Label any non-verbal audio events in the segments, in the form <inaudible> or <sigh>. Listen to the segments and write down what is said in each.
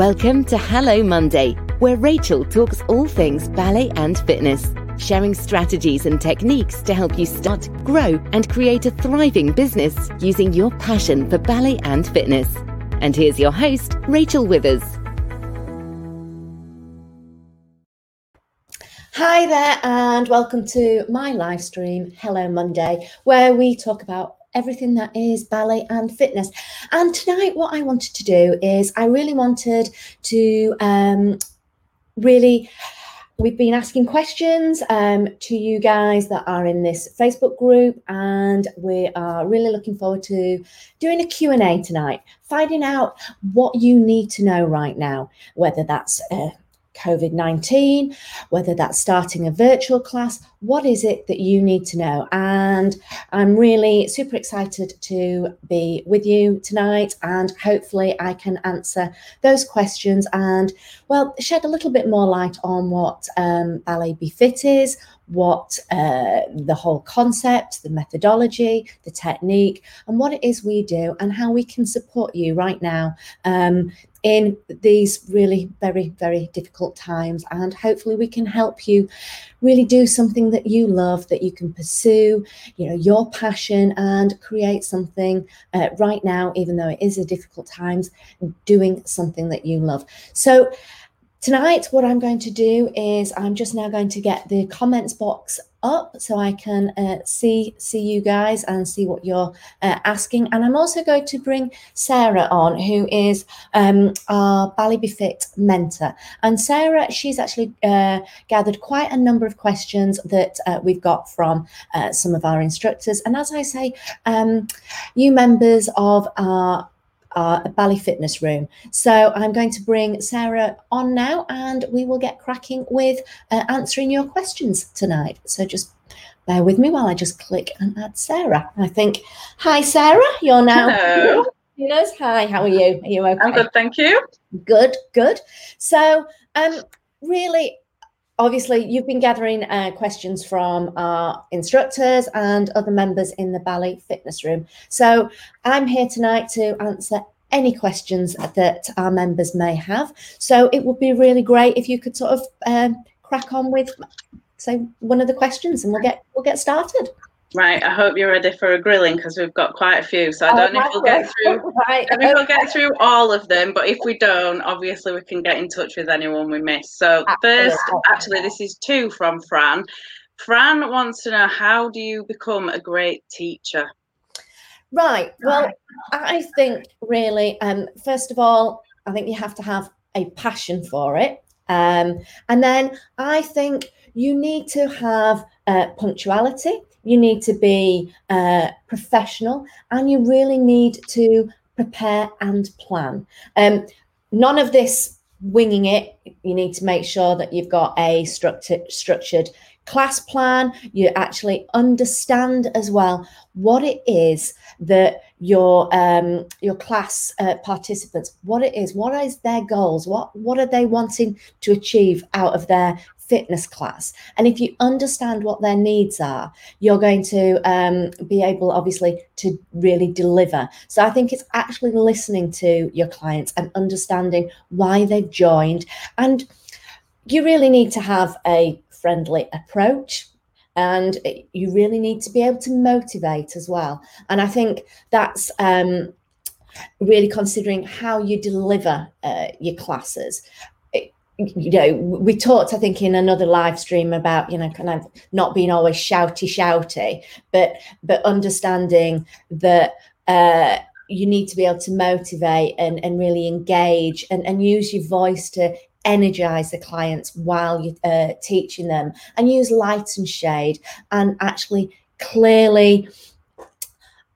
Welcome to Hello Monday, where Rachel talks all things ballet and fitness, sharing strategies and techniques to help you start, grow, and create a thriving business using your passion for ballet and fitness. And here's your host, Rachel Withers. Hi there, and welcome to my live stream, Hello Monday, where we talk about everything that is ballet and fitness. And tonight, what I wanted to do is I really wanted to um, really. We've been asking questions um, to you guys that are in this Facebook group, and we are really looking forward to doing a Q&A tonight, finding out what you need to know right now, whether that's uh, COVID 19, whether that's starting a virtual class, what is it that you need to know? And I'm really super excited to be with you tonight, and hopefully, I can answer those questions and, well, shed a little bit more light on what um, Ballet Befit is, what uh, the whole concept, the methodology, the technique, and what it is we do, and how we can support you right now um, in these really very, very difficult times. And hopefully, we can help you really do something that you love, that you can pursue, you know, your passion and create something uh, right now, even though it is a difficult times, doing something that you love. So, Tonight, what I'm going to do is I'm just now going to get the comments box up so I can uh, see see you guys and see what you're uh, asking. And I'm also going to bring Sarah on, who is um, our Ballet Befit mentor. And Sarah, she's actually uh, gathered quite a number of questions that uh, we've got from uh, some of our instructors. And as I say, um, you members of our uh, Ballet Fitness Room. So I'm going to bring Sarah on now and we will get cracking with uh, answering your questions tonight. So just bear with me while I just click and add Sarah. I think, hi, Sarah, you're now. Hello. Hi, how are you? Are you okay? I'm good, thank you. Good, good. So, um, really, obviously you've been gathering uh, questions from our instructors and other members in the ballet fitness room. So i'm here tonight to answer any questions that our members may have. So it would be really great if you could sort of um, crack on with say one of the questions and we'll get we'll get started Right, I hope you're ready for a grilling because we've got quite a few. So I don't know if we'll get through. <laughs> right. I think we'll get through all of them, but if we don't, obviously we can get in touch with anyone we miss. So Absolutely. first, actually, this is two from Fran. Fran wants to know how do you become a great teacher? Right. Well, I think really, um, first of all, I think you have to have a passion for it. Um, and then I think you need to have uh, punctuality, you need to be uh, professional, and you really need to prepare and plan. Um, none of this winging it. You need to make sure that you've got a structured, class plan. You actually understand as well what it is that your um, your class uh, participants, what it is, what is their goals, what what are they wanting to achieve out of their fitness class. And if you understand what their needs are, you're going to um, be able, obviously, to really deliver. So I think it's actually listening to your clients and understanding why they've joined. And you really need to have a friendly approach and you really need to be able to motivate as well and i think that's um, really considering how you deliver uh, your classes you know, we talked, I think, in another live stream about, you know, kind of not being always shouty, shouty, but but understanding that uh, you need to be able to motivate and, and really engage and, and use your voice to energize the clients while you're uh, teaching them and use light and shade and actually clearly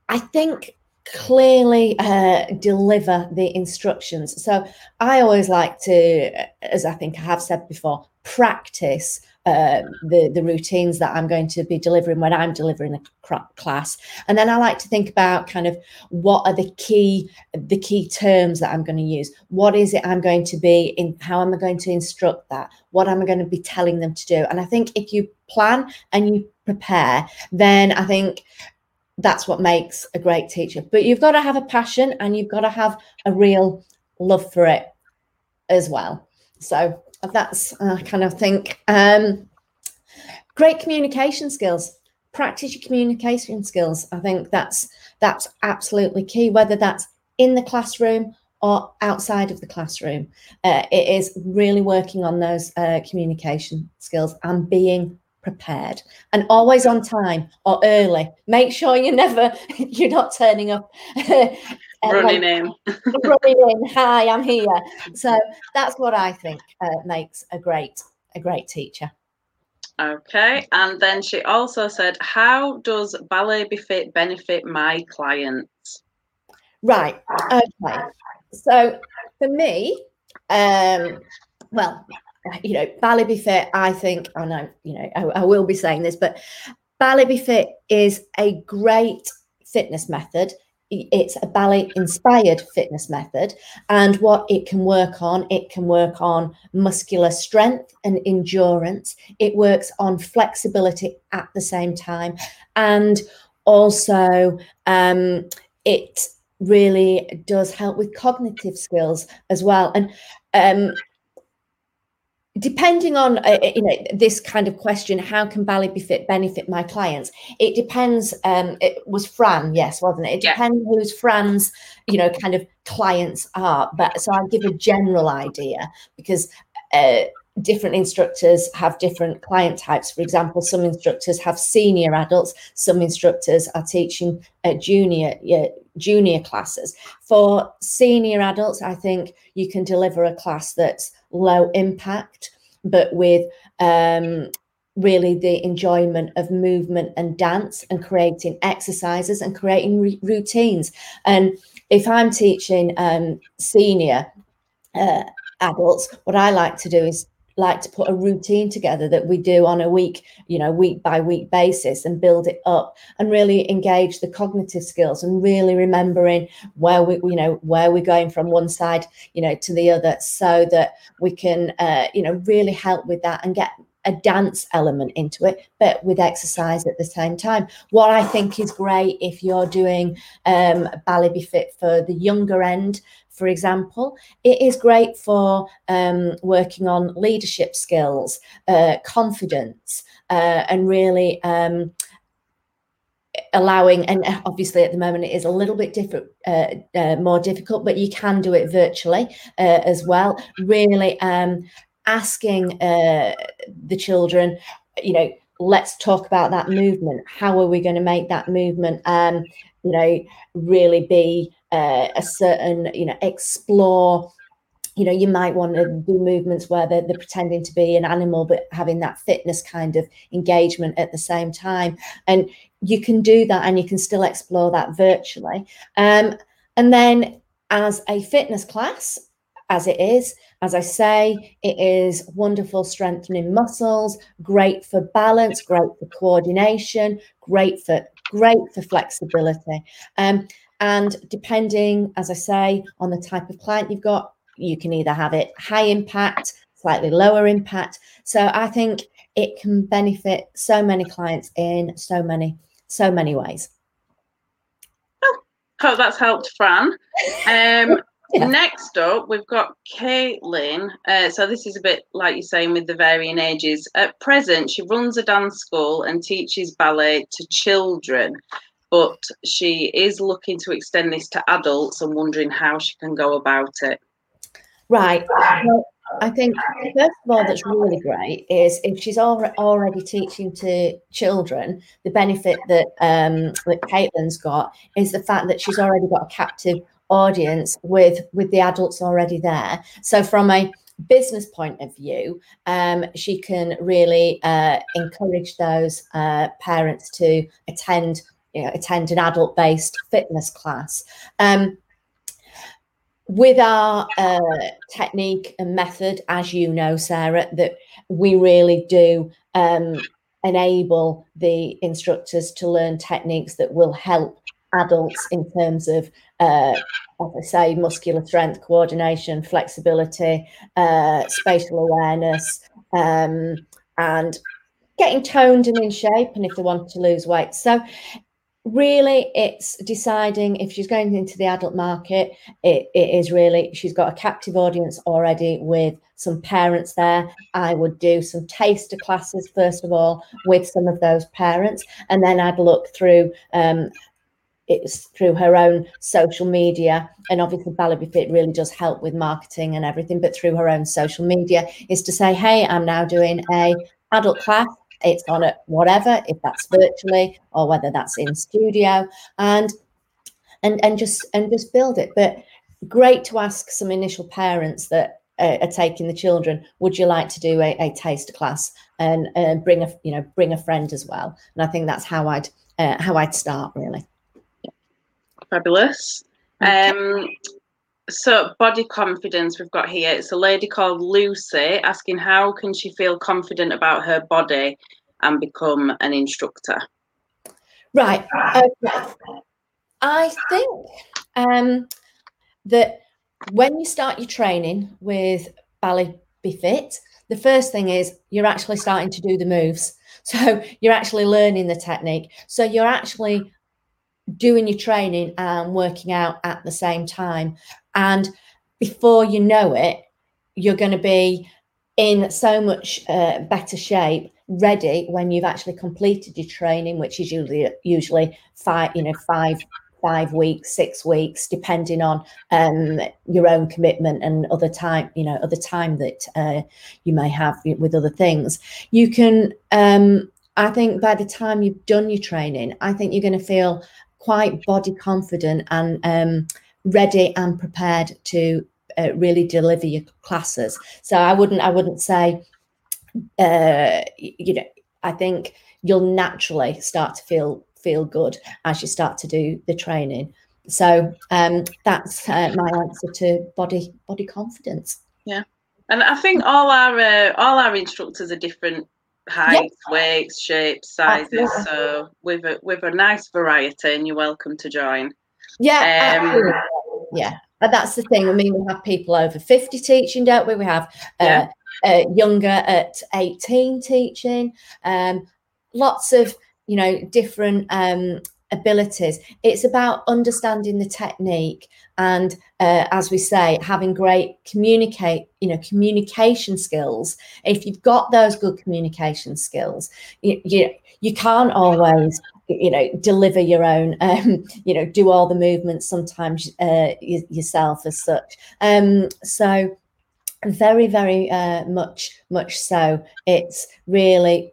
I think clearly uh, deliver the instructions. So I always like to, as I think I have said before, practice uh, the the routines that I'm going to be delivering when I'm delivering a class, and then I like to think about kind of what are the key the key terms that I'm going to use. What is it I'm going to be in? How am I going to instruct that? What am I going to be telling them to do? And I think if you plan and you prepare, then I think that's what makes a great teacher. But you've got to have a passion and you've got to have a real love for it. as well. So that's I kind of think um, great communication skills. Practice your communication skills. I think that's that's absolutely key. Whether that's in the classroom or outside of the classroom, uh, it is really working on those uh, communication skills and being prepared and always on time or early. Make sure you're never <laughs> you're not turning up <laughs> running in. <laughs> running in. Hi i'm here. So that's what i think uh, makes a great a great teacher. Okay and then she also said how does ballet befit benefit my clients? Right okay. So for me um well you know befit i think and i know you know I, I will be saying this but befit is a great fitness method. It's a ballet inspired fitness method and what it can work on it can work on muscular strength and endurance. It works on flexibility at the same time and also um, it really does help with cognitive skills as well. And um, depending on uh, you know this kind of question how can ballet befit benefit my clients it depends um it was fran yes wasn't it it yeah. depends who's fran's you know kind of clients are but so i'll give a general idea because uh, different instructors have different client types for example some instructors have senior adults some instructors are teaching uh, junior uh, junior classes for senior adults i think you can deliver a class that's low impact, but with um, really the enjoyment of movement and dance and creating exercises and creating re- routines. And if I'm teaching um, senior uh, adults, what I like to do is like to put a routine together that we do on a week, you know, week by week basis and build it up and really engage the cognitive skills and really remembering where we, you know, where we're going from one side, you know, to the other so that we can, uh, you know, really help with that and get a dance element into it, but with exercise at the same time. What I think is great if you're doing um, ballet befit for the younger end, for example, it is great for um, working on leadership skills, uh, confidence, uh, and really. Um, allowing and obviously at the moment it is a little bit different uh, uh, more difficult but you can do it virtually uh, as well really um, asking uh, the children you know let's talk about that movement how are we going to make that movement um, you know really be uh, a certain, you know, explore. You know, you might want to do movements where they're, they're pretending to be an animal, but having that fitness kind of engagement at the same time. And you can do that and you can still explore that virtually. Um, and then as a fitness class, as it is. As I say, it is wonderful strengthening muscles, great for balance, great for coordination, great for great for flexibility. Um, and depending, as I say, on the type of client you've got, you can either have it high impact, slightly lower impact. So I think it can benefit so many clients in so many, so many ways. Oh, hope that's helped, Fran. Um, <laughs> yeah. Next up, we've got Caitlin. Uh, so this is a bit like you're saying with the varying ages. At present, she runs a dance school and teaches ballet to children but she is looking to extend this to adults and wondering how she can go about it. Right. Well, I think first of all, that's really great is if she's already teaching to children, the benefit that um, that Caitlin's got is the fact that she's already got a captive audience with with the adults already there. So from a business point of view, um, she can really uh, encourage those uh, parents to attend you know, attend an adult based fitness class. Um, with our uh, technique and method, as you know, Sarah, that we really do um, enable the instructors to learn techniques that will help adults in terms of, uh, as I say, muscular strength, coordination, flexibility, uh, spatial awareness, um, and getting toned and in shape, and if they want to lose weight. So really it's deciding if she's going into the adult market it, it is really she's got a captive audience already with some parents there. I would do some taster classes first of all with some of those parents and then i'd look through um, it's through her own social media and obviously Bally Fit really does help with marketing and everything but through her own social media is to say hey i'm now doing a adult class it's on at whatever, if that's virtually or whether that's in studio, and and and just and just build it. But great to ask some initial parents that uh, are taking the children would you like to do a, a taster class? and uh, bring a you know bring a friend as well. And i think that's how i'd uh, how i'd start really. Fabulous. Um so body confidence we've got here it's a lady called lucy asking how can she feel confident about her body and become an instructor? Right okay. i think um, that when you start your training with Bally Be Fit the first thing is you're actually starting to do the moves. So you're actually learning the technique. So you're actually doing your training and working out at the same time and before you know it, you're going to be in so much uh, better shape, ready when you've actually completed your training, which is usually usually five, you know, five five weeks, six weeks, depending on um, your own commitment and other time, you know, other time that uh, you may have with other things. You can, um, I think, by the time you've done your training, I think you're going to feel quite body confident and um, ready and prepared to uh, really deliver your classes. So I wouldn't I wouldn't say uh, you know I think you'll naturally start to feel feel good as you start to do the training. So um, that's uh, my answer to body body confidence. Yeah, and I think all our uh, all our instructors are different heights, yes. weights, shapes, sizes. Absolutely. So with a with a nice variety, and you're welcome to join. Yeah, um, yeah. And that's the thing. I mean, we have people over 50 teaching, don't we? We have uh, yeah. uh, younger at 18 teaching. Um, lots of, you know, different um, abilities. It's about understanding the technique and, uh, as we say, having great communicate, you know, communication skills. If you've got those good communication skills, you, you, you can't always you know deliver your own <laughs> um, you know do all the movements sometimes uh, yourself as such um, so very very uh, much much so it's really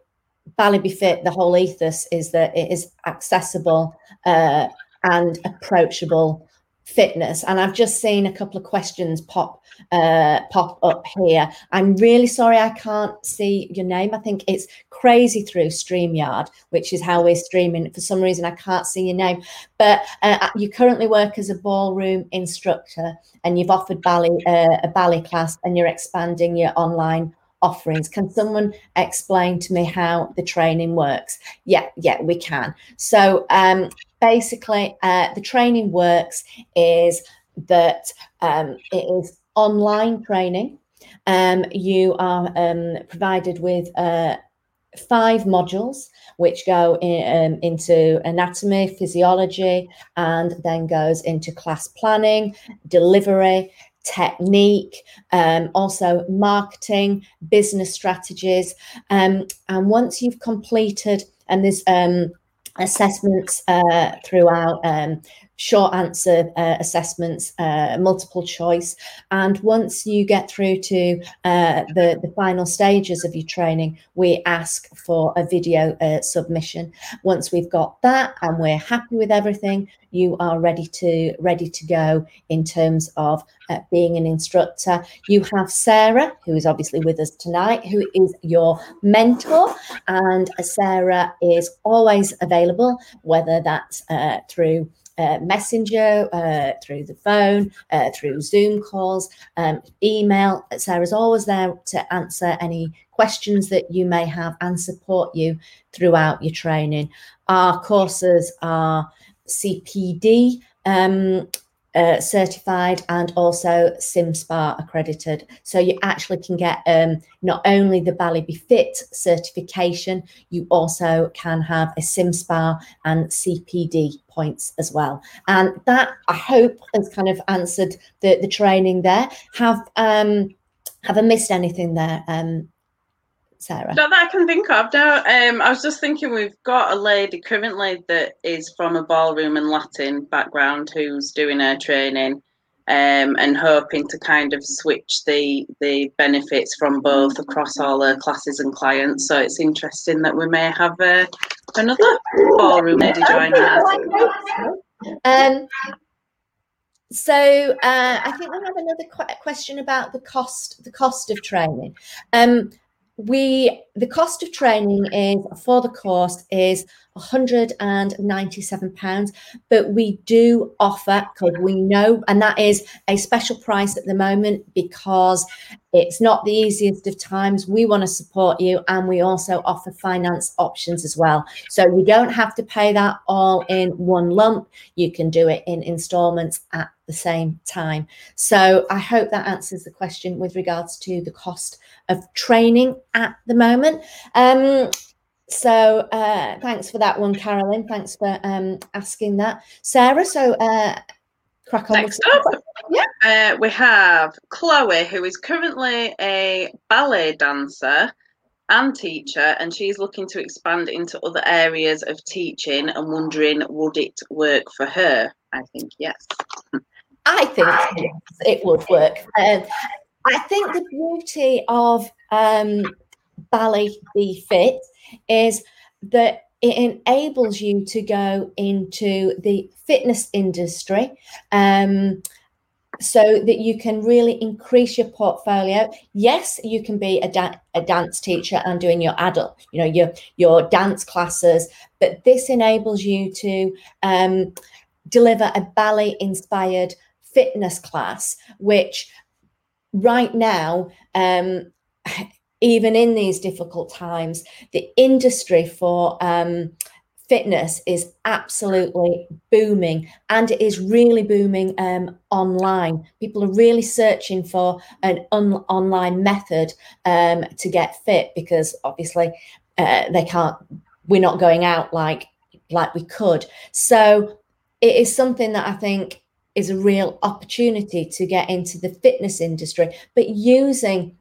Ballet Befit the whole ethos is that it is accessible uh, and approachable fitness and i've just seen a couple of questions pop uh pop up here i'm really sorry i can't see your name i think it's crazy through streamyard which is how we're streaming for some reason i can't see your name but uh, uh you currently work as a ballroom instructor and you've offered ballet uh, a ballet class and you're expanding your online offerings. Can someone explain to me how the training works? Yeah, yeah, we can. So um, basically, uh, the training works is that um, it is online training. Um, you are um, provided with uh, five modules which go in, um, into anatomy, physiology, and then goes into class planning, delivery, technique, um, also marketing, business strategies. Um, and once you've completed, and there's um, assessments uh, throughout um, short answer uh, assessments, uh, multiple choice. And once you get through to uh, the, the final stages of your training, we ask for a video uh, submission. Once we've got that and we're happy with everything, you are ready to ready to go in terms of uh, being an instructor. You have Sarah, who is obviously with us tonight, who is your mentor, and Sarah is always available, whether that's uh, through uh, messenger, uh, through the phone, uh, through Zoom calls, um, email. Sarah's always there to answer any questions that you may have and support you throughout your training. Our courses are CPD um, uh, certified and also CIMSPA accredited. So you actually can get um, not only the Ballet Befit certification, you also can have a CIMSPA and CPD points as well. And that I hope has kind of answered the, the training there. Have um, have I missed anything there, um, Sarah? Not that I can think of. No, um, I was just thinking we've got a lady currently that is from a ballroom and Latin background who's doing her training. Um, and hoping to kind of switch the the benefits from both across all her classes and clients. So it's interesting that we may have uh, another ballroom lady joining us. Um, so uh, I think we have another qu- question about the cost, the cost of training. Um, we the cost of training is for the course is 197 pounds but we do offer because we know and that is a special price at the moment because it's not the easiest of times. We want to support you and we also offer finance options as well. So you don't have to pay that all in one lump. You can do it in installments at the same time. So i hope that answers the question with regards to the cost of training at the moment. Um, so uh, thanks for that one, Carolyn. Thanks for um, asking that, Sarah. So uh, crack on. Next up, yeah. Uh, we have Chloe, who is currently a ballet dancer and teacher, and she's looking to expand into other areas of teaching and wondering would it work for her? I think yes. I think it would work. Um, I think the beauty of um, Bally Be Fit is that it enables you to go into the fitness industry um, so that you can really increase your portfolio. Yes, you can be a, da- a dance teacher and doing your adult, you know, your your dance classes, but this enables you to um, deliver a ballet inspired fitness class, which right now, um, even in these difficult times, the industry for um, fitness is absolutely booming and it is really booming um, online. People are really searching for an un- online method um, to get fit because obviously uh, they can't, we're not going out like like we could. So it is something that I think is a real opportunity to get into the fitness industry, but using,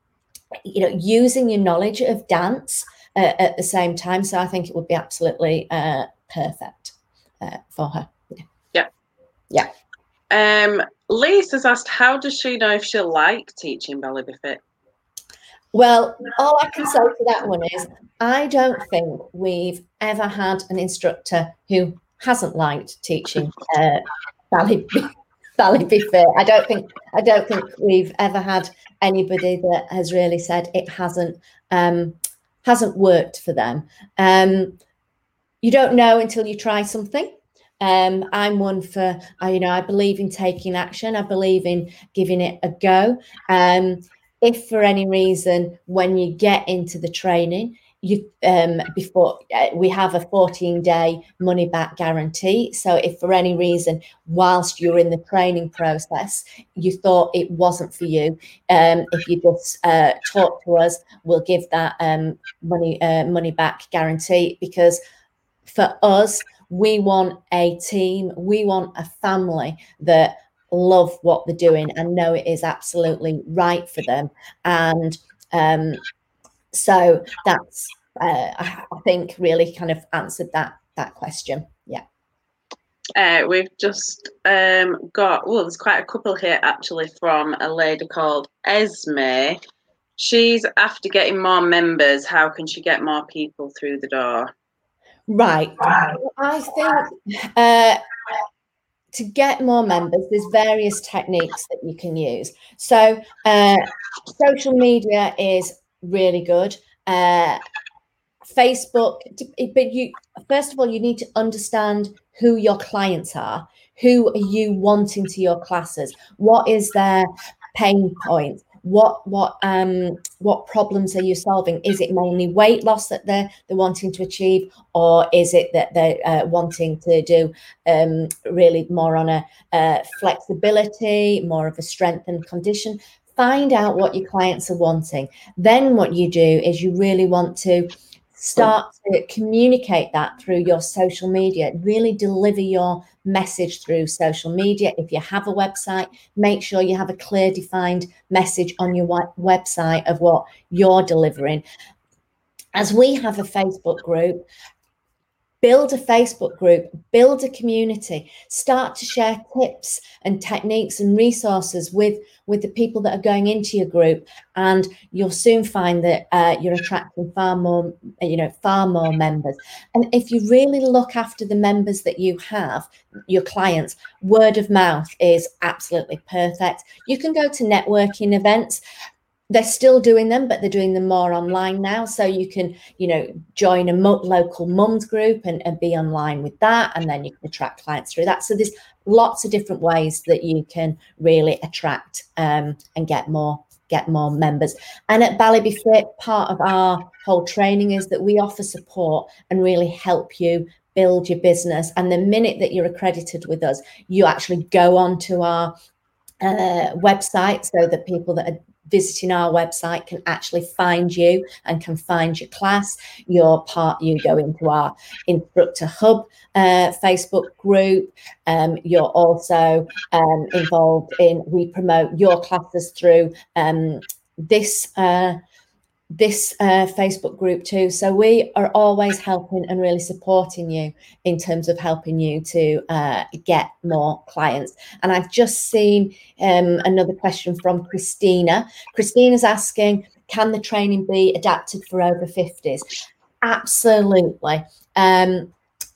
you know, using your knowledge of dance uh, at the same time. So I think it would be absolutely uh, perfect uh, for her. Yeah. Yeah. Um, Lisa's asked, how does she know if she'll like teaching Be Fit? Well, all I can say to that one is I don't think we've ever had an instructor who hasn't liked teaching uh, ballet Sally be fair. I don't think I don't think we've ever had anybody that has really said it hasn't um, hasn't worked for them. Um, you don't know until you try something. Um, I'm one for, you know, I believe in taking action. I believe in giving it a go. Um, if for any reason, when you get into the training, you um, before uh, we have a 14 day money back guarantee. So if for any reason whilst you're in the training process you thought it wasn't for you um, if you just uh, talk to us we'll give that um, money uh, money back guarantee. Because for us we want a team we want a family that love what they're doing and know it is absolutely right for them. And um, so that's uh, I, think really kind of answered that that question. Yeah. Uh, we've just um, got well, there's quite a couple here actually from a lady called Esme. She's after getting more members. How can she get more people through the door? Right. I think uh, to get more members, there's various techniques that you can use. So, uh, social media is really good. Uh, Facebook, but you first of all you need to understand who your clients are. Who are you wanting to your classes? What is their pain point? what what um what problems are you solving is it mainly weight loss that they're they're wanting to achieve or is it that they're uh, wanting to do um really more on a uh, flexibility more of a strength and condition find out what your clients are wanting. Then what you do is you really want to start to communicate that through your social media. Really deliver your message through social media. If you have a website make sure you have a clear defined message on your website of what you're delivering. As we have a facebook group build a Facebook group, build a community, start to share tips and techniques and resources with, with the people that are going into your group. And you'll soon find that uh, you're attracting far more, you know, far more members. And if you really look after the members that you have, your clients, word of mouth is absolutely perfect. You can go to networking events they're still doing them, but they're doing them more online now. So you can, you know, join a mo- local mums group and, and be online with that, and then you can attract clients through that. So there's lots of different ways that you can really attract um, and get more get more members. And at Bally Fit, part of our whole training is that we offer support and really help you build your business. And the minute that you're accredited with us, you actually go onto our uh, website so that people that are visiting our website can actually find you and can find your class. Your part, you go into our instructor hub uh, Facebook group. Um, you're also um, involved in we promote your classes through um, this. Uh, this uh, Facebook group too. So we are always helping and really supporting you in terms of helping you to uh, get more clients. And I've just seen um, another question from Christina. Christina's asking, can the training be adapted for over 50s? Absolutely. Um,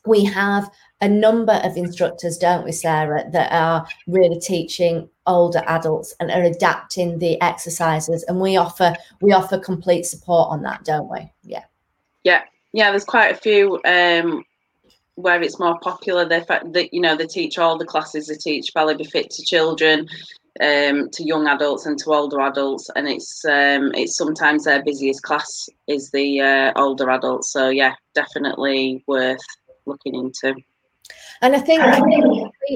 we have a number of instructors, don't we, Sarah, that are really teaching older adults and are adapting the exercises and we offer we offer complete support on that don't we? Yeah. Yeah. Yeah there's quite a few um where it's more popular they that you know they teach all the classes they teach Ballet Befit to children um to young adults and to older adults and it's um it's sometimes their busiest class is the uh, older adults. So yeah definitely worth looking into and I think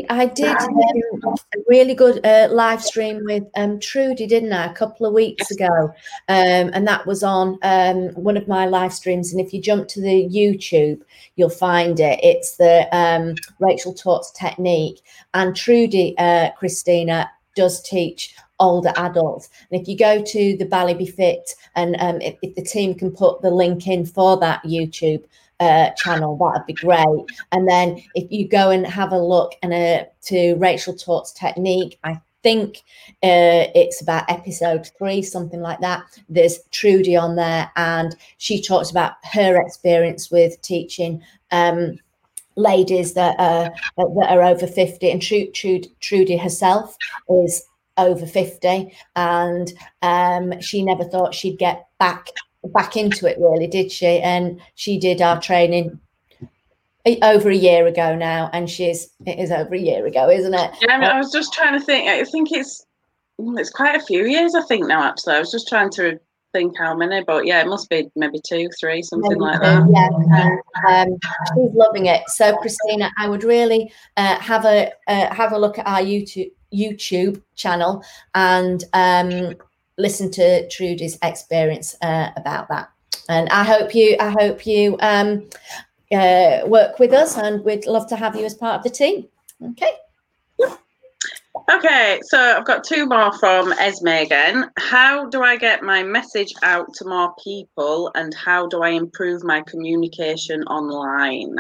I did um, a really good uh, live stream with um, Trudy, didn't I, a couple of weeks ago? Um, and that was on um, one of my live streams. And if you jump to the YouTube, you'll find it. It's the um, Rachel Talks technique. And Trudy, uh, Christina, does teach older adults. And if you go to the Ballet Befit, and um, if, if, the team can put the link in for that YouTube uh, channel, that'd be great. And then if you go and have a look and uh, to Rachel Talks Technique, I think uh, it's about episode three, something like that. There's Trudy on there, and she talks about her experience with teaching. Um, ladies that are that are over 50 and Trudy, Trudy herself is over 50 and um, she never thought she'd get back back into it really did she? And she did our training over a year ago now and she's it is over a year ago isn't it? Yeah I, mean, I was just trying to think i think it's it's quite a few years i think now actually. I was just trying to think how many but yeah it must be maybe two three something maybe like two, that. yeah. Um, she's loving it. So christina i would really uh, have a uh, have a look at our youtube youtube channel and um, listen to Trudy's experience uh, about that. And I hope you, I hope you um, uh, work with us, and we'd love to have you as part of the team. Okay. Okay, so I've got two more from Esme again. How do I get my message out to more people, and how do I improve my communication online?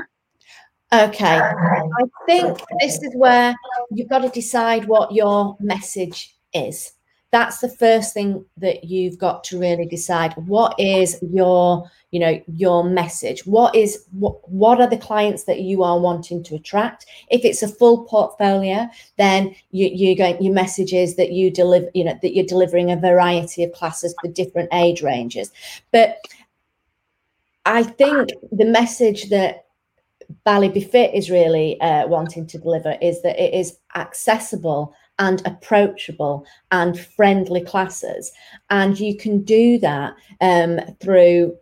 Okay, I think this is where you've got to decide what your message is that's the first thing that you've got to really decide. What is your you know your message? What is what what are the clients that you are wanting to attract? If it's a full portfolio then you you going your message is that you deliver you know that you're delivering a variety of classes for different age ranges. But i think the message that Ballet Befit is really uh, wanting to deliver is that it is accessible and approachable and friendly classes. And you can do that um, through,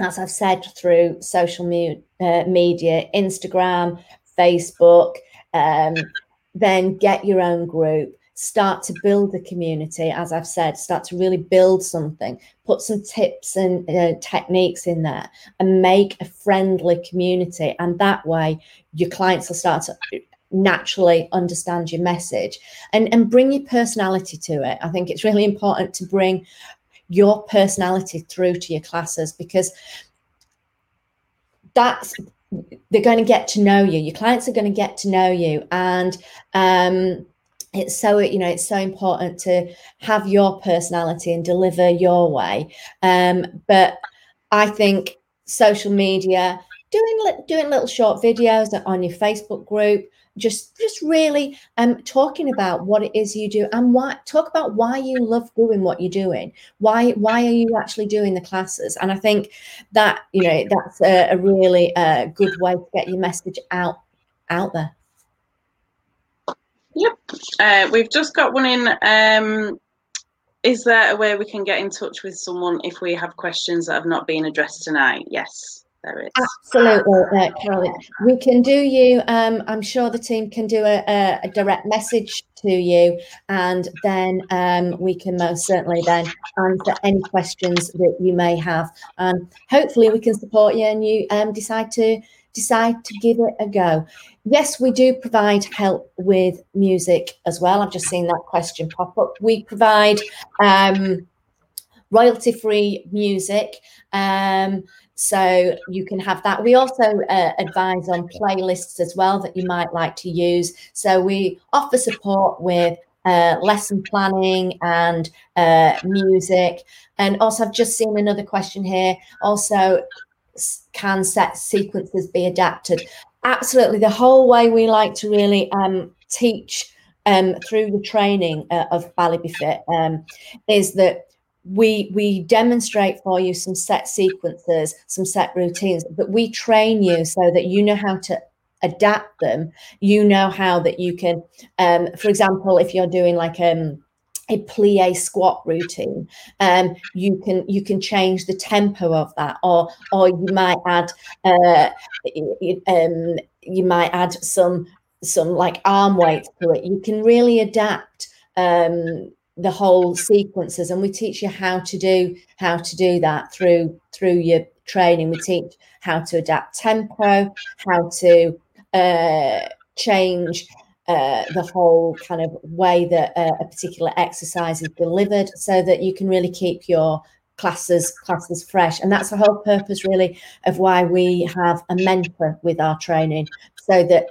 as I've said, through social me- uh, media, Instagram, Facebook. Um, <laughs> then get your own group start to build the community as i've said start to really build something put some tips and uh, techniques in there and make a friendly community and that way your clients will start to naturally understand your message and and bring your personality to it. I think it's really important to bring your personality through to your classes because that's they're going to get to know you. Your clients are going to get to know you. And um it's so you know it's so important to have your personality and deliver your way. Um, but i think social media doing doing little short videos on your facebook group just just really um talking about what it is you do and why talk about why you love doing what you're doing why why are you actually doing the classes and i think that you know that's a, a really uh, good way to get your message out out there Yep. Uh, we've just got one in. Um, is there a way we can get in touch with someone if we have questions that have not been addressed tonight? Yes, there is. Absolutely, uh, Caroline. We can do you. Um, I'm sure the team can do a, a, a direct message to you, and then um, we can most certainly then answer any questions that you may have. And hopefully, we can support you, and you um, decide to decide to give it a go. Yes, we do provide help with music as well. I've just seen that question pop up. We provide um, royalty free music. Um, so you can have that. We also uh, advise on playlists as well that you might like to use. So we offer support with uh, lesson planning and uh, music. And also, I've just seen another question here. Also, can set sequences be adapted? Absolutely. The whole way we like to really um, teach um, through the training uh, of Bally Fit um, is that we we demonstrate for you some set sequences, some set routines, but we train you so that you know how to adapt them. You know how that you can, um, for example, if you're doing like um a plie squat routine um you can you can change the tempo of that or or you might add uh um you might add some some like arm weight to it you can really adapt um the whole sequences and we teach you how to do how to do that through through your training. We teach how to adapt tempo how to uh change uh, the whole kind of way that uh, a particular exercise is delivered so that you can really keep your classes classes fresh. And that's the whole purpose really of why we have a mentor with our training so that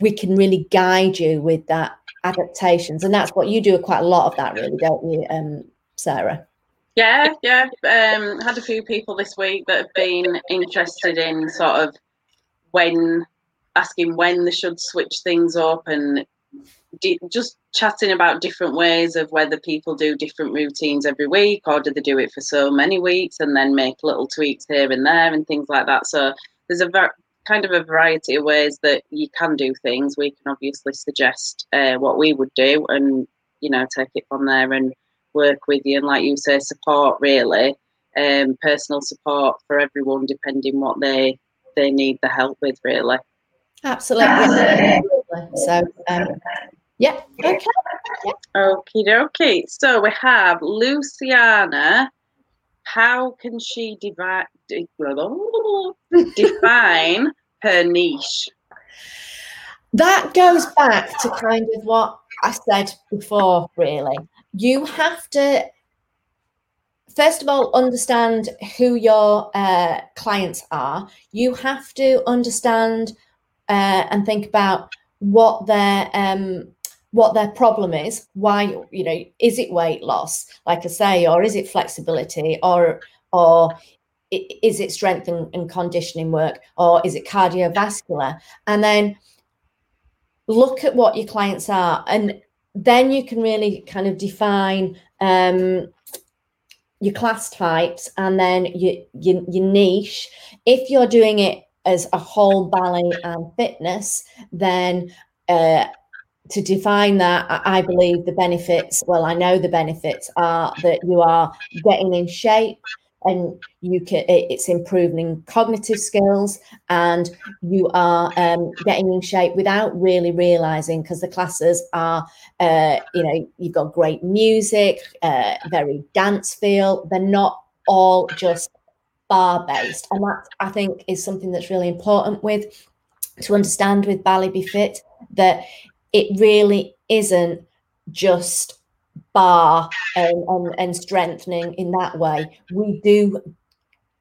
we can really guide you with that adaptations and that's what you do quite a lot of that really don't you um sarah yeah yeah um had a few people this week that have been interested in sort of when asking when they should switch things up and just chatting about different ways of whether people do different routines every week or do they do it for so many weeks and then make little tweaks here and there and things like that. So there's a ver- kind of a variety of ways that you can do things. We can obviously suggest uh, what we would do and you know take it from there and work with you and like you say support really um, personal support for everyone depending what they they need the help with really. Absolutely. So, um, yeah, okay. Yeah. Okie dokie. So we have Luciana. How can she divide, <laughs> define her niche? That goes back to kind of what I said before, really. You have to, first of all, understand who your uh, clients are. You have to understand uh, and think about what their um, what their problem is. Why you know is it weight loss, like I say, or is it flexibility, or or is it strength and, and conditioning work, or is it cardiovascular? And then look at what your clients are, and then you can really kind of define um, your class types and then your, your, your niche. If you're doing it as a whole ballet and fitness, then uh, to define that, I believe the benefits, well, I know the benefits are that you are getting in shape and you can it's improving cognitive skills and you are um, getting in shape without really realizing because the classes are uh, you know you've got great music uh, very dance feel. They're not all just bar based and that i think is something that's really important with to understand with Ballet Befit that it really isn't just bar and, and, and strengthening in that way. We do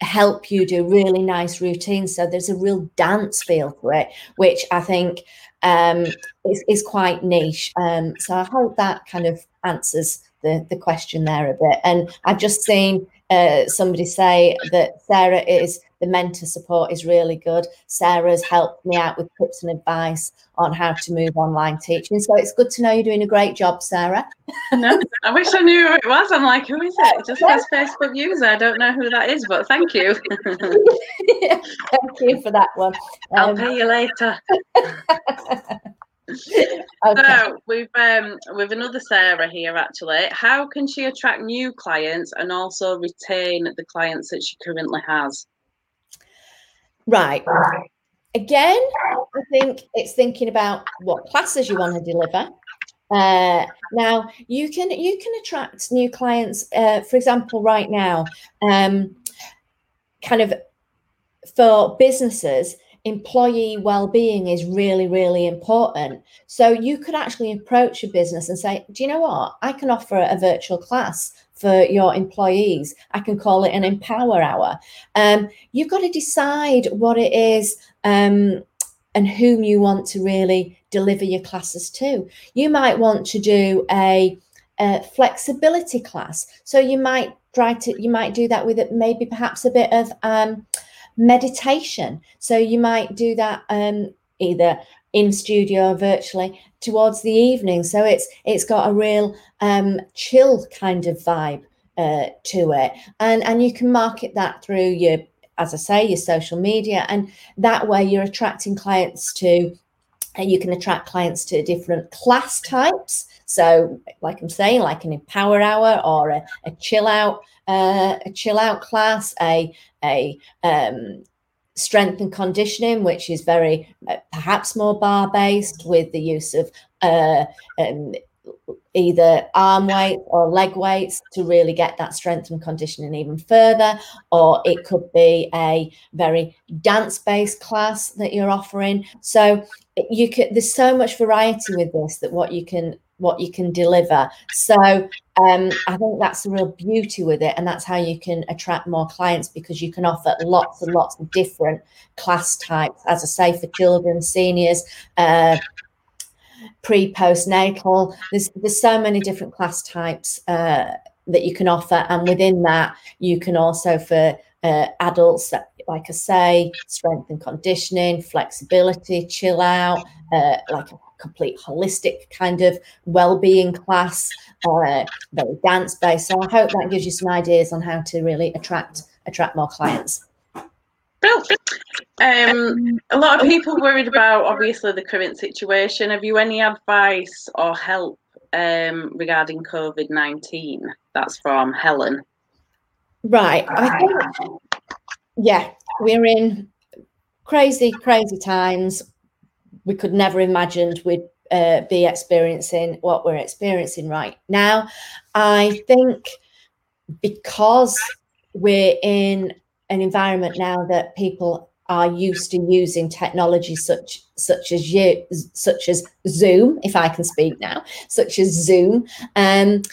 help you do really nice routines. So there's a real dance feel to it, which I think um, is, is quite niche. Um, so I hope that kind of answers the, the question there a bit. And I've just seen uh, somebody say that Sarah is the mentor support is really good. Sarah's helped me out with tips and advice on how to move online teaching. So it's good to know you're doing a great job, Sarah. no, I <laughs> wish I knew who it was. I'm like, who is it? Just says Facebook user. I don't know who that is, but thank you. <laughs> thank you for that one. Um, I'll pay you later. <laughs> okay. So we've um with another Sarah here actually. How can she attract new clients and also retain the clients that she currently has? Right. Again, I think it's thinking about what classes you want to deliver. Uh, now you can you can attract new clients. Uh, for example, right now, um, kind of for businesses, employee well-being is really really important so you could actually approach a business and say do you know what i can offer a virtual class for your employees. I can call it an empower hour. Um, you've got to decide what it is um, and whom you want to really deliver your classes to. You might want to do a, a flexibility class. So you might try to you might do that with it maybe perhaps a bit of um, meditation. So you might do that um, either in studio virtually towards the evening. So it's it's got a real um, chill kind of vibe uh, to it, and and you can market that through your, as I say, your social media, and that way you're attracting clients to. And you can attract clients to different class types. So, like I'm saying, like an empower hour or a, a chill out, uh, a chill out class, a a um, strength and conditioning, which is very uh, perhaps more bar based with the use of uh, um, either arm weights or leg weights to really get that strength and conditioning even further. Or it could be a very dance based class that you're offering. So you could there's so much variety with this that what you can what you can deliver. So um, I think that's the real beauty with it, and that's how you can attract more clients because you can offer lots and lots of different class types. As I say, for children, seniors. Uh, pre postnatal there's there's so many different class types uh, that you can offer and within that you can also for uh, adults like i say strength and conditioning flexibility chill out uh, like complete holistic kind of well-being class, uh, very dance-based. So I hope that gives you some ideas on how to really attract attract more clients. Um, a lot of people worried about obviously the current situation. Have you any advice or help um, regarding COVID nineteen? That's from Helen. Right. I think, yeah, we're in crazy, crazy times we could never imagined we'd uh, be experiencing what we're experiencing right now. I think because we're in an environment now that people are used to using technology such such as you such as Zoom, if I can speak now, such as Zoom, um,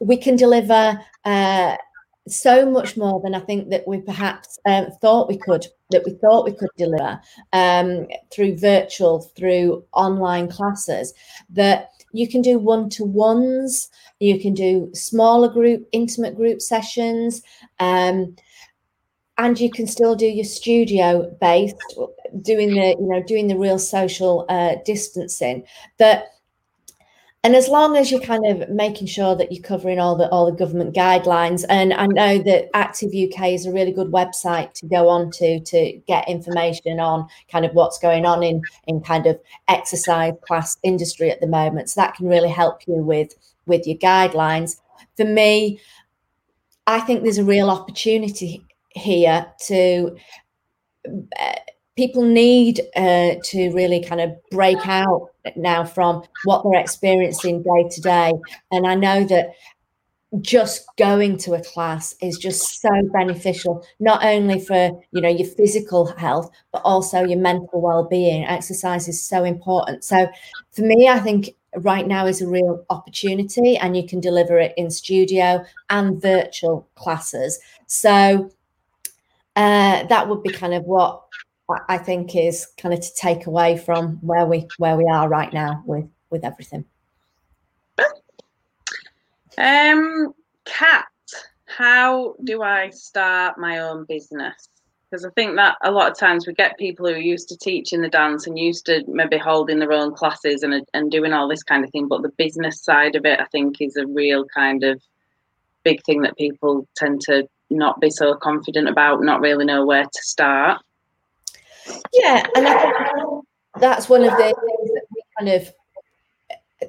we can deliver uh, so much more than I think that we perhaps um, thought we could, that we thought we could deliver um, through virtual, through online classes, that you can do one to ones, you can do smaller group, intimate group sessions. Um, and you can still do your studio based doing the you know doing the real social uh, distancing that and as long as you're kind of making sure that you're covering all the all the government guidelines and i know that active uk is a really good website to go on to to get information on kind of what's going on in in kind of exercise class industry at the moment. So that can really help you with with your guidelines. For me i think there's a real opportunity here to uh, people need uh, to really kind of break out now from what they're experiencing day to day. And I know that just going to a class is just so beneficial not only for you know your physical health but also your mental well-being. Exercise is so important. So for me i think right now is a real opportunity and you can deliver it in studio and virtual classes. So uh, that would be kind of what I think is kind of to take away from where we where we are right now with with everything. Um, Kat, how do I start my own business? Because I think that a lot of times we get people who are used to teaching the dance and used to maybe holding their own classes and and doing all this kind of thing, but the business side of it, I think, is a real kind of big thing that people tend to not be so confident about, not really know where to start. Yeah, and I think that's one of the things that we kind of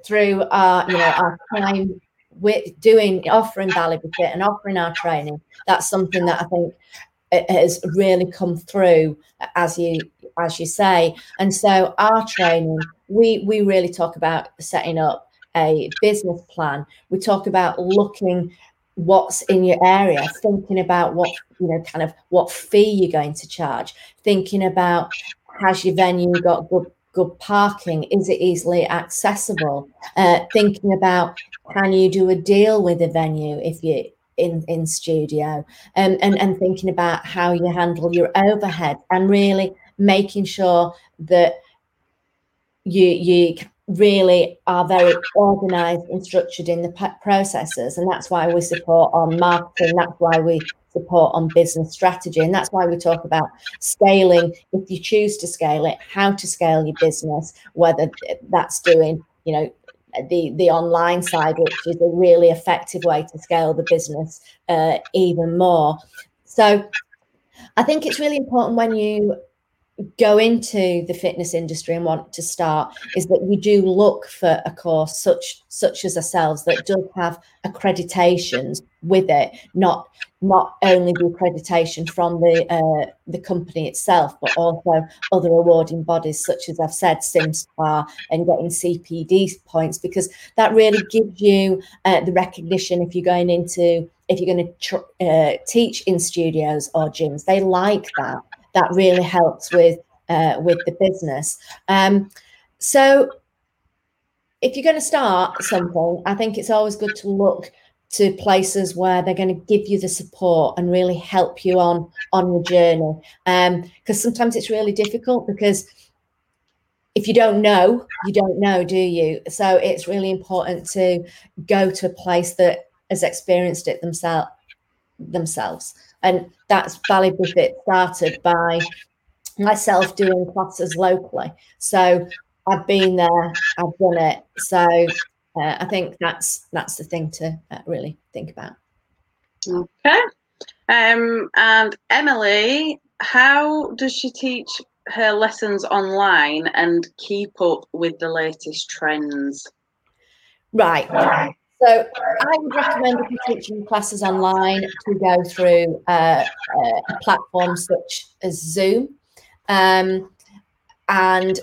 through our you know our time with doing offering Bally Fit and offering our training. That's something that I think has really come through as you as you say. And so our training, we we really talk about setting up a business plan. We talk about looking what's in your area, thinking about what, you know, kind of what fee you're going to charge, thinking about has your venue got good good parking? Is it easily accessible? Uh, thinking about can you do a deal with a venue if you in in studio, um, and and thinking about how you handle your overhead and really making sure that you you really are very organized and structured in the processes and that's why we support on marketing that's why we support on business strategy and that's why we talk about scaling. If you choose to scale it how to scale your business whether that's doing you know the the online side which is a really effective way to scale the business uh, even more. So i think it's really important when you go into the fitness industry and want to start is that we do look for a course such such as ourselves that does have accreditations with it not not only the accreditation from the uh, the company itself but also other awarding bodies such as I've said CIMSPA and getting CPD points because that really gives you uh, the recognition if you're going into if you're going to tr- uh, teach in studios or gyms. They like that that really helps with uh, with the business. Um, so if you're going to start something, I think it's always good to look to places where they're going to give you the support and really help you on on your journey. Because um, sometimes it's really difficult because if you don't know, you don't know, do you? So it's really important to go to a place that has experienced it themselves themselves. And that's Bally Fit started by myself doing classes locally. So I've been there, I've done it. So uh, I think that's that's the thing to uh, really think about. Okay. Um, and Emily, how does she teach her lessons online and keep up with the latest trends? Right. So I would recommend if you're teaching classes online to go through uh, uh, a platform such as Zoom. Um, and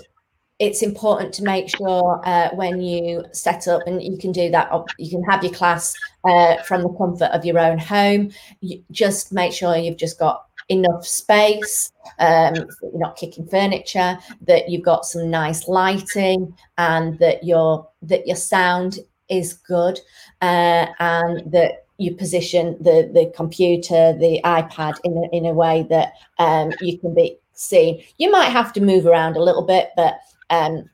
it's important to make sure uh, when you set up, and you can do that, you can have your class uh, from the comfort of your own home. You just make sure you've just got enough space, um, you're not kicking furniture, that you've got some nice lighting, and that your that your sound is good uh, and that you position the the computer the ipad in a, in a way that um, you can be seen. You might have to move around a little bit but um,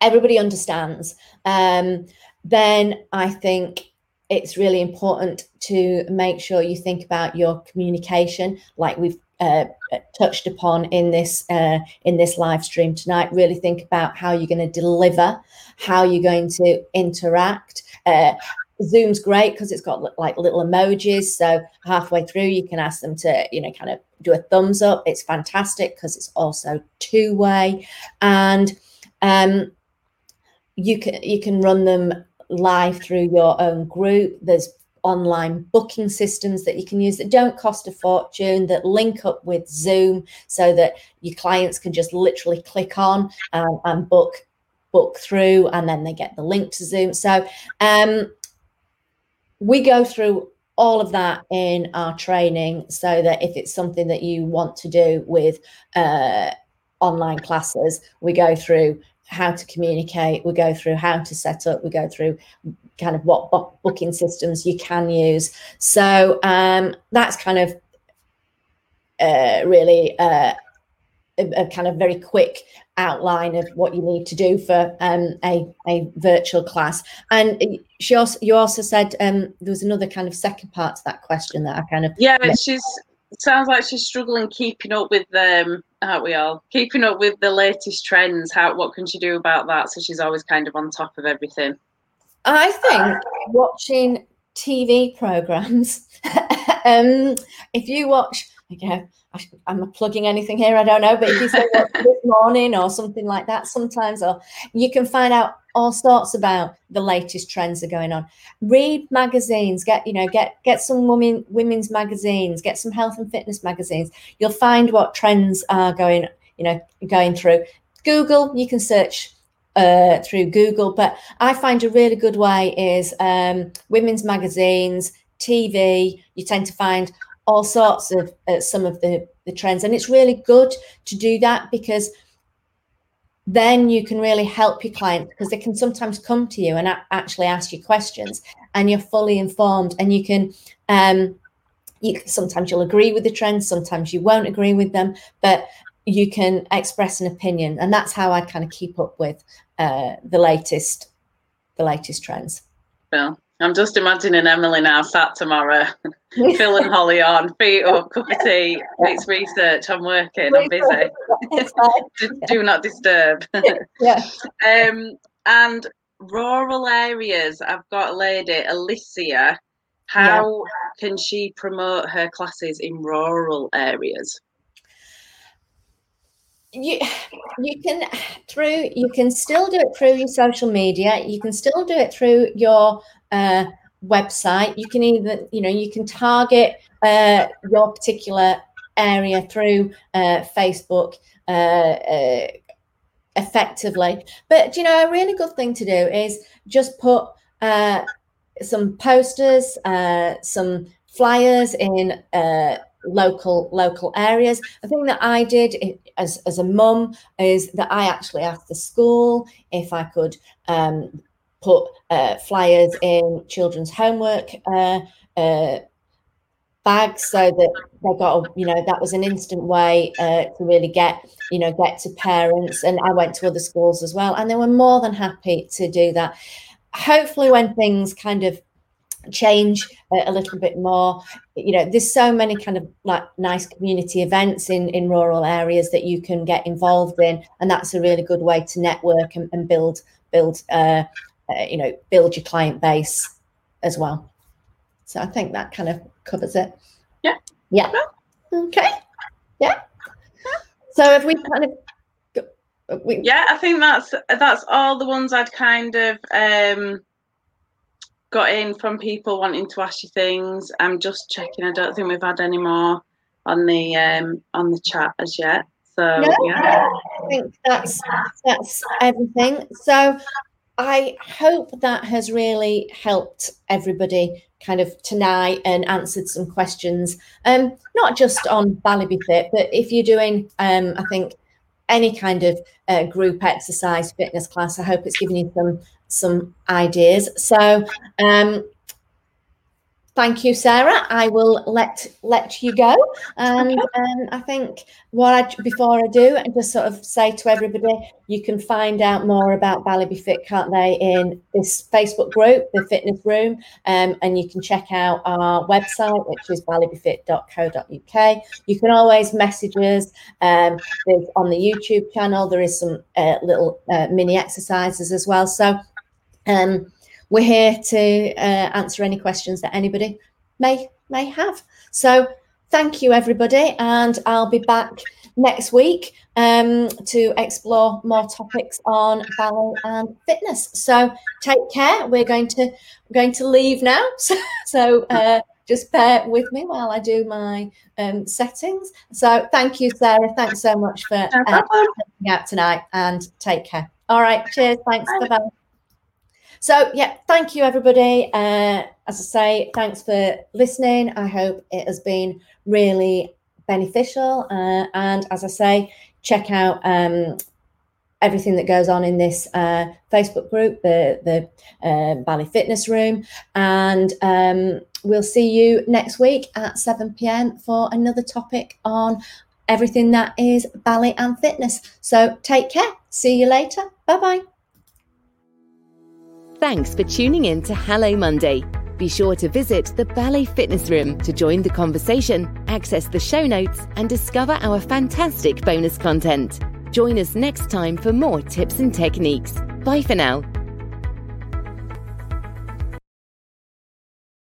everybody understands. Um, then i think it's really important to make sure you think about your communication. Like we've uh, touched upon in this uh, in this live stream tonight. Really think about how you're going to deliver, how you're going to interact. Uh, Zoom's great because it's got like little emojis. So halfway through, you can ask them to, you know, kind of do a thumbs up. It's fantastic because it's also two way, and um, you can you can run them live through your own group. There's online booking systems that you can use that don't cost a fortune that link up with Zoom so that your clients can just literally click on um, and book book through and then they get the link to Zoom. So um, we go through all of that in our training so that if it's something that you want to do with uh, online classes, we go through how to communicate, we go through how to set up, we go through kind of what booking systems you can use. So um, that's kind of uh, really uh, a, a, kind of very quick outline of what you need to do for um, a, a virtual class. And she also, you also said um, there was another kind of second part to that question that I kind of yeah, she's sounds like she's struggling keeping up with them, aren't we all? Keeping up with the latest trends. How what can she do about that? So she's always kind of on top of everything. I think watching TV programs. <laughs> um, if you watch, okay, I'm plugging anything here, I don't know, but if you say this <laughs> morning or something like that, sometimes, or you can find out all sorts about the latest trends are going on. Read magazines, get you know, get get some women women's magazines, get some health and fitness magazines. You'll find what trends are going, you know, going through. Google, you can search uh, through Google, but I find a really good way is um, women's magazines, TV. You tend to find all sorts of uh, some of the, the trends. And it's really good to do that because then you can really help your client because they can sometimes come to you and a- actually ask you questions and you're fully informed and you can um you sometimes you'll agree with the trends sometimes you won't agree with them but you can express an opinion and that's how i kind of keep up with uh, the latest the latest trends well I'm just imagining Emily now sat tomorrow, <laughs> Phil and Holly on, feet up, cup of tea. It's research. I'm working. I'm busy. <laughs> do, not disturb. <laughs> yeah. Um, and rural areas. I've got a lady, Alicia. How yeah. can she promote her classes in rural areas? You you can through you can still do it through your social media you can still do it through your uh, website. You can even, you know, you can target uh, your particular area through uh, Facebook uh, uh, effectively. But you know, a really good thing to do is just put uh, some posters, some flyers in local local areas. The thing that I did as, as a mum is that I actually asked the school if I could um, put uh, flyers in children's homework uh, uh, bags so that they got, you know, that was an instant way uh, to really get, you know, get to parents. And I went to other schools as well, and they were more than happy to do that. Hopefully, when things kind of change a, a, little bit more you know there's so many kind of like nice community events in in rural areas that you can get involved in and that's a really good way to network and, and build build uh, uh, you know, build your client base as well. So I think that kind of covers it. Yeah. Yeah. Okay. Yeah. So if we kind of we, yeah, I think that's that's all the ones I'd kind of um, got in from people wanting to ask you things. I'm just checking. I don't think we've had any more on the um, on the chat as yet. So no, yeah, I think that's that's everything. So I hope that has really helped everybody kind of tonight and answered some questions. Um, not just on Ballet Befit, but if you're doing, um, I think any kind of uh, group exercise fitness class, I hope it's given you some some ideas. So um, thank you, Sarah. I will let let you go. And um, I think what I before I do, and just sort of say to everybody, you can find out more about Ballet Befit, can't they, in this Facebook group, the Fitness Room, um, and you can check out our website, which is balletbefit.co.uk. You can always message us. Um, on the YouTube channel, there is some uh, little uh, mini exercises as well. So. Um, we're here to uh, answer any questions that anybody may may have. So thank you everybody, and I'll be back next week um, to explore more topics on ballet and fitness. So take care. We're going to going to leave now. <laughs> So, so uh, just bear with me while I do my um, settings. So thank you, Sarah. Thanks so much for uh, out tonight, and take care. All right. Cheers. Thanks. Bye bye. So, yeah, thank you, everybody. Uh, as I say, thanks for listening. I hope it has been really beneficial. Uh, and as I say, check out um, everything that goes on in this uh, Facebook group, the the uh, Ballet Fitness Room, and um, we'll see you next week at 7 p.m. for another topic on everything that is ballet and fitness. So take care. See you later. Bye bye. Thanks for tuning in to Hello Monday. Be sure to visit the Ballet Fitness Room to join the conversation, access the show notes, and discover our fantastic bonus content. Join us next time for more tips and techniques. Bye for now.